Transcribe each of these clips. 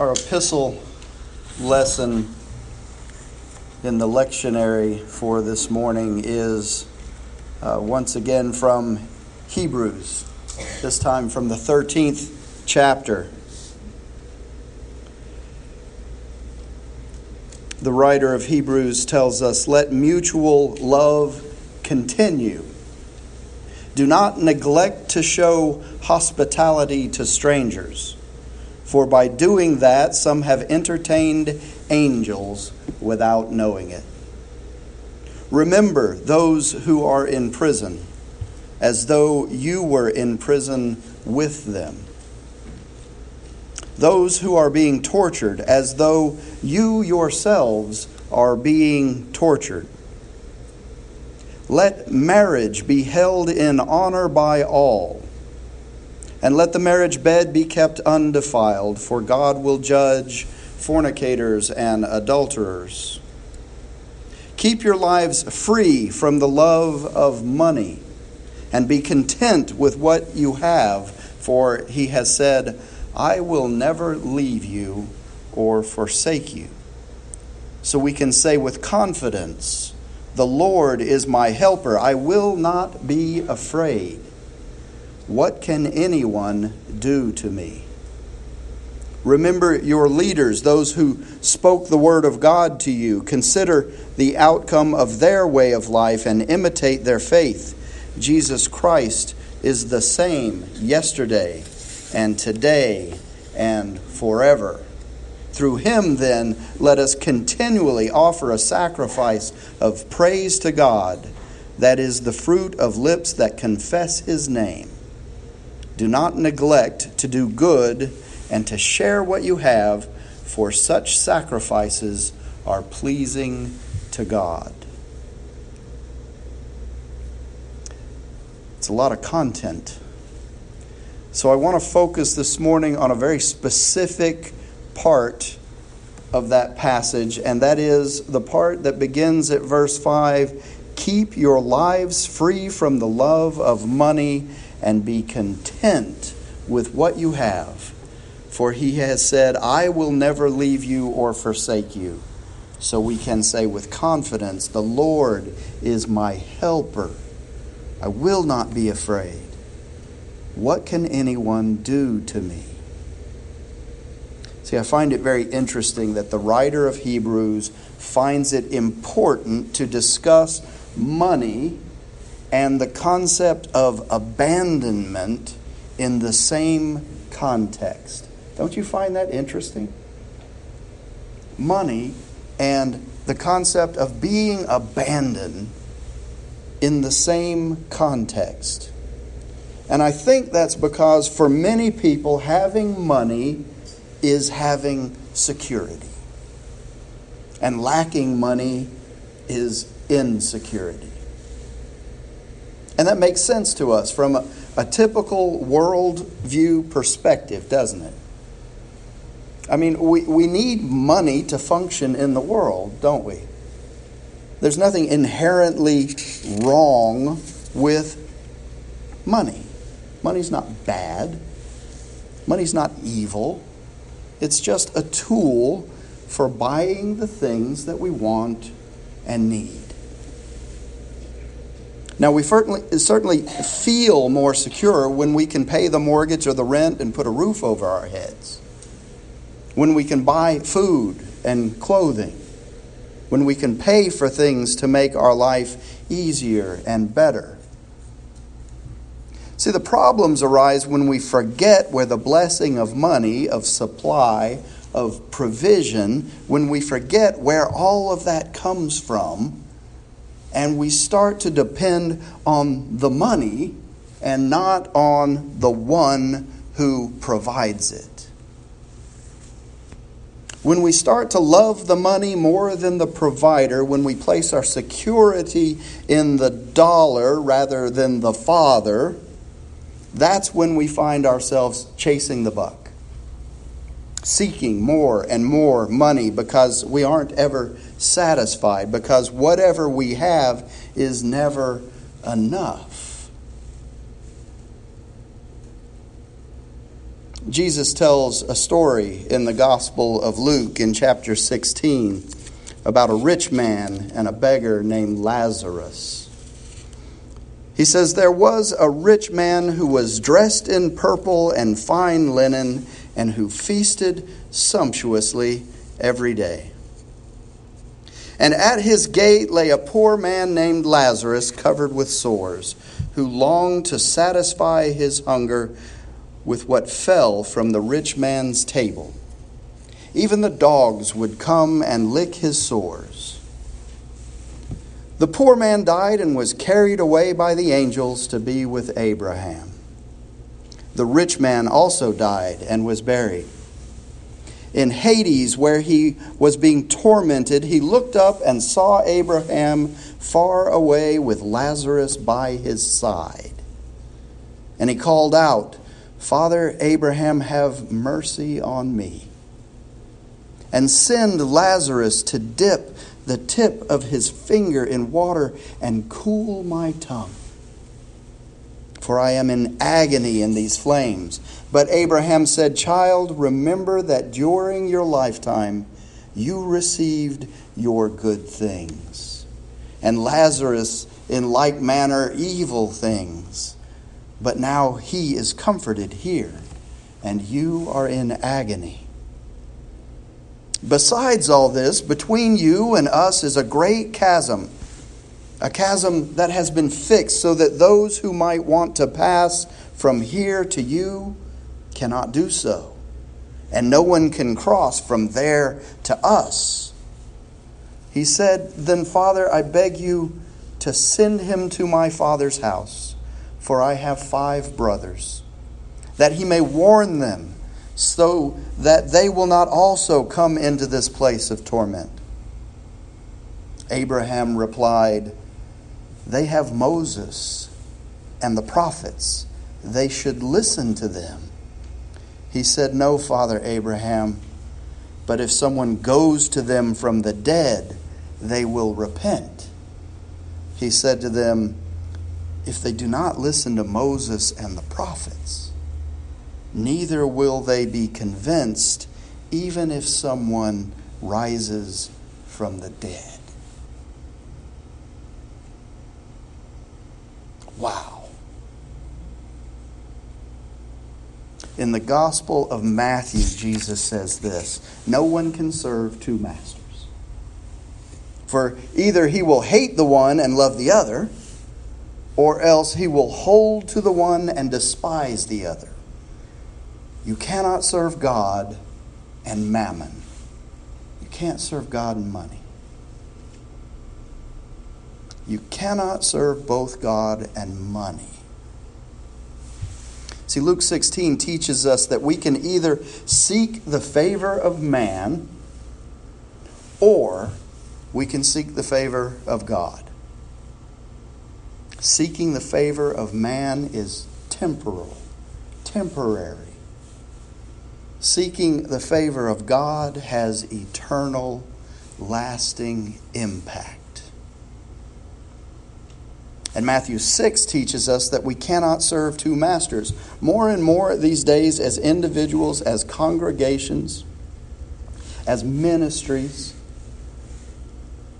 Our epistle lesson in the lectionary for this morning is uh, once again from Hebrews, this time from the 13th chapter. The writer of Hebrews tells us, Let mutual love continue. Do not neglect to show hospitality to strangers for by doing that, some have entertained angels without knowing it. Remember those who are in prison, as though you were in prison with them. Those who are being tortured, as though you yourselves are being tortured. Let marriage be held in honor by all and let the marriage bed be kept undefiled, for God will judge fornicators and adulterers. Keep your lives free from the love of money, and be content with what you have, for he has said, I will never leave you or forsake you. So we can say with confidence, The Lord is my helper. I will not be afraid. What can anyone do to me? Remember your leaders, those who spoke the word of God to you. Consider the outcome of their way of life and imitate their faith. Jesus Christ is the same yesterday and today and forever. Through him, then, let us continually offer a sacrifice of praise to God, that is the fruit of lips that confess his name. Do not neglect to do good and to share what you have, for such sacrifices are pleasing to God. It's a lot of content. So I want to focus this morning on a very specific part of that passage, and that is the part that begins at verse 5 Keep your lives free from the love of money and be content with what you have. For he has said, I will never leave you or forsake you. So we can say with confidence, The Lord is my helper. I will not be afraid. What can anyone do to me? See, I find it very interesting that the writer of Hebrews finds it important to discuss money and the concept of abandonment in the same context. Don't you find that interesting? Money and the concept of being abandoned in the same context. And I think that's because for many people, having money is having security. And lacking money is insecurity. And that makes sense to us from a, a typical worldview perspective, doesn't it? I mean, we, we need money to function in the world, don't we? There's nothing inherently wrong with money. Money's not bad, money's not evil. It's just a tool for buying the things that we want and need. Now, we certainly, feel more secure when we can pay the mortgage or the rent and put a roof over our heads, when we can buy food and clothing, when we can pay for things to make our life easier and better. See, the problems arise when we forget where the blessing of money, of supply, of provision, when we forget where all of that comes from and we start to depend on the money and not on the one who provides it. When we start to love the money more than the provider, when we place our security in the dollar rather than the Father, that's when we find ourselves chasing the buck seeking more and more money because we aren't ever satisfied, because whatever we have is never enough. Jesus tells a story in the Gospel of Luke in chapter 16 about a rich man and a beggar named Lazarus. He says, There was a rich man who was dressed in purple and fine linen and who feasted sumptuously every day. And at his gate lay a poor man named Lazarus, covered with sores, who longed to satisfy his hunger with what fell from the rich man's table. Even the dogs would come and lick his sores. The poor man died and was carried away by the angels to be with Abraham. The rich man also died and was buried. In Hades, where he was being tormented, he looked up and saw Abraham far away with Lazarus by his side. And he called out, Father Abraham, have mercy on me. And send Lazarus to dip the tip of his finger in water and cool my tongue. For I am in agony in these flames. But Abraham said, Child, remember that during your lifetime you received your good things, and Lazarus in like manner evil things. But now he is comforted here, and you are in agony. Besides all this, between you and us is a great chasm, a chasm that has been fixed so that those who might want to pass from here to you cannot do so, and no one can cross from there to us. He said, Then, Father, I beg you to send him to my father's house for I have five brothers, that he may warn them, so that they will not also come into this place of torment. Abraham replied, They have Moses and the prophets. They should listen to them. He said, No, Father Abraham, but if someone goes to them from the dead, they will repent. He said to them, if they do not listen to Moses and the prophets, neither will they be convinced, even if someone rises from the dead. In the Gospel of Matthew, Jesus says this No one can serve two masters. For either he will hate the one and love the other or else he will hold to the one and despise the other. You cannot serve God and mammon. You can't serve God and money. You cannot serve both God and money. See, Luke 16 teaches us that we can either seek the favor of man or we can seek the favor of God. Seeking the favor of man is temporal, temporary. Seeking the favor of God has eternal, lasting impact. And Matthew 6 teaches us that we cannot serve two masters. More and more these days, as individuals, as congregations, as ministries,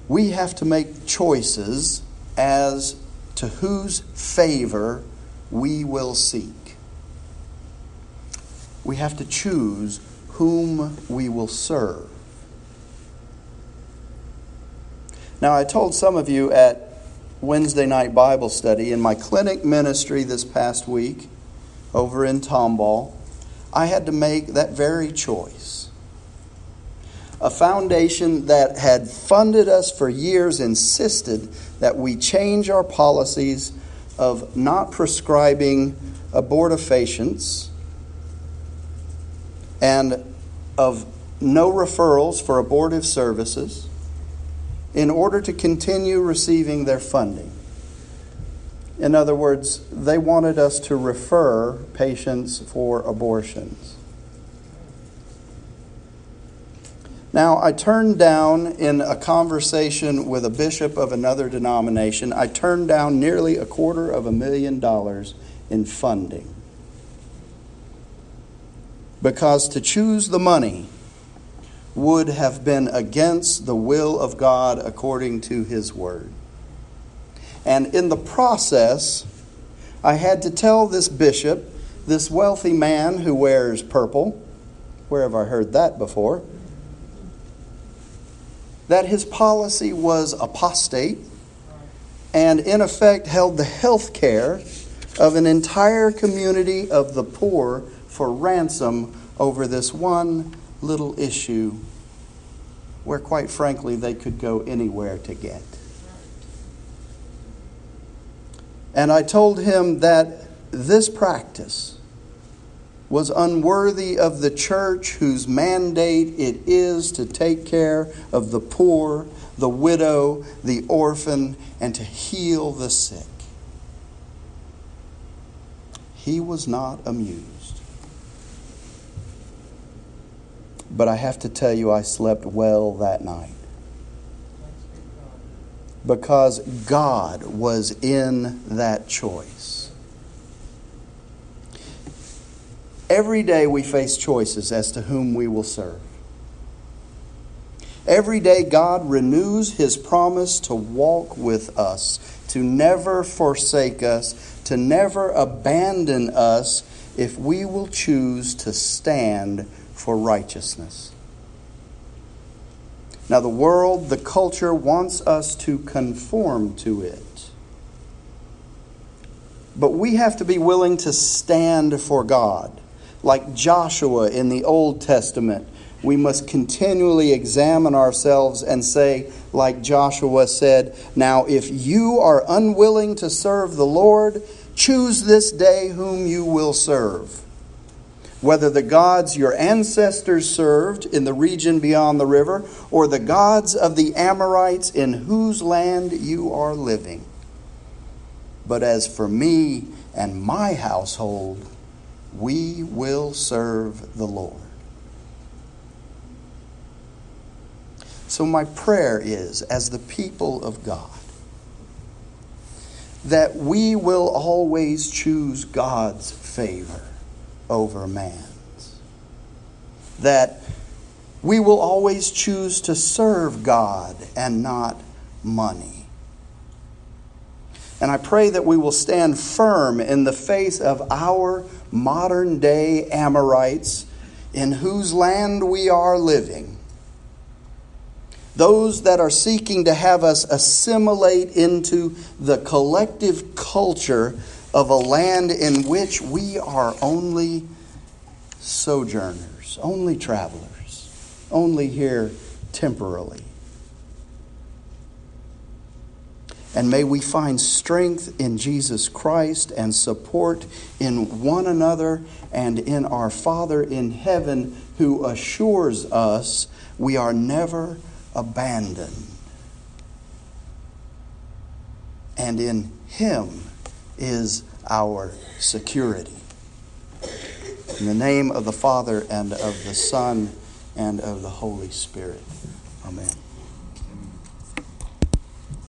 we have to make choices as to whose favor we will seek. We have to choose whom we will serve. Now, I told some of you at Wednesday night Bible study in my clinic ministry this past week over in Tomball, I had to make that very choice. A foundation that had funded us for years insisted that we change our policies of not prescribing abortifacients and of no referrals for abortive services in order to continue receiving their funding. In other words, they wanted us to refer patients for abortions. Now, I turned down in a conversation with a bishop of another denomination, I turned down nearly a quarter of a million dollars in funding. because to choose the money would have been against the will of God according to His Word. And in the process, I had to tell this bishop, this wealthy man who wears purple, where have I heard that before? That his policy was apostate and, in effect, held the health care of an entire community of the poor for ransom over this one little issue where, quite frankly, they could go anywhere to get. And I told him that this practice was unworthy of the church whose mandate it is to take care of the poor, the widow, the orphan, and to heal the sick. He was not amused. But I have to tell you, I slept well that night. Because God was in that choice. Every day we face choices as to whom we will serve. Every day God renews his promise to walk with us, to never forsake us, to never abandon us if we will choose to stand for righteousness. Now, the world, the culture wants us to conform to it. But we have to be willing to stand for God. Like Joshua in the Old Testament, we must continually examine ourselves and say, like Joshua said, Now, if you are unwilling to serve the Lord, choose this day whom you will serve whether the gods your ancestors served in the region beyond the river, or the gods of the Amorites in whose land you are living. But as for me and my household, we will serve the Lord. So, my prayer is, as the people of God, that we will always choose God's favor over man's. That we will always choose to serve God and not money. And I pray that we will stand firm in the face of our modern day Amorites in whose land we are living. Those that are seeking to have us assimilate into the collective culture of a land in which we are only sojourners, only travelers, only here temporarily. And may we find strength in Jesus Christ and support in one another and in our Father in heaven who assures us we are never abandoned. And in Him is our security. In the name of the Father and of the Son and of the Holy Spirit. Amen.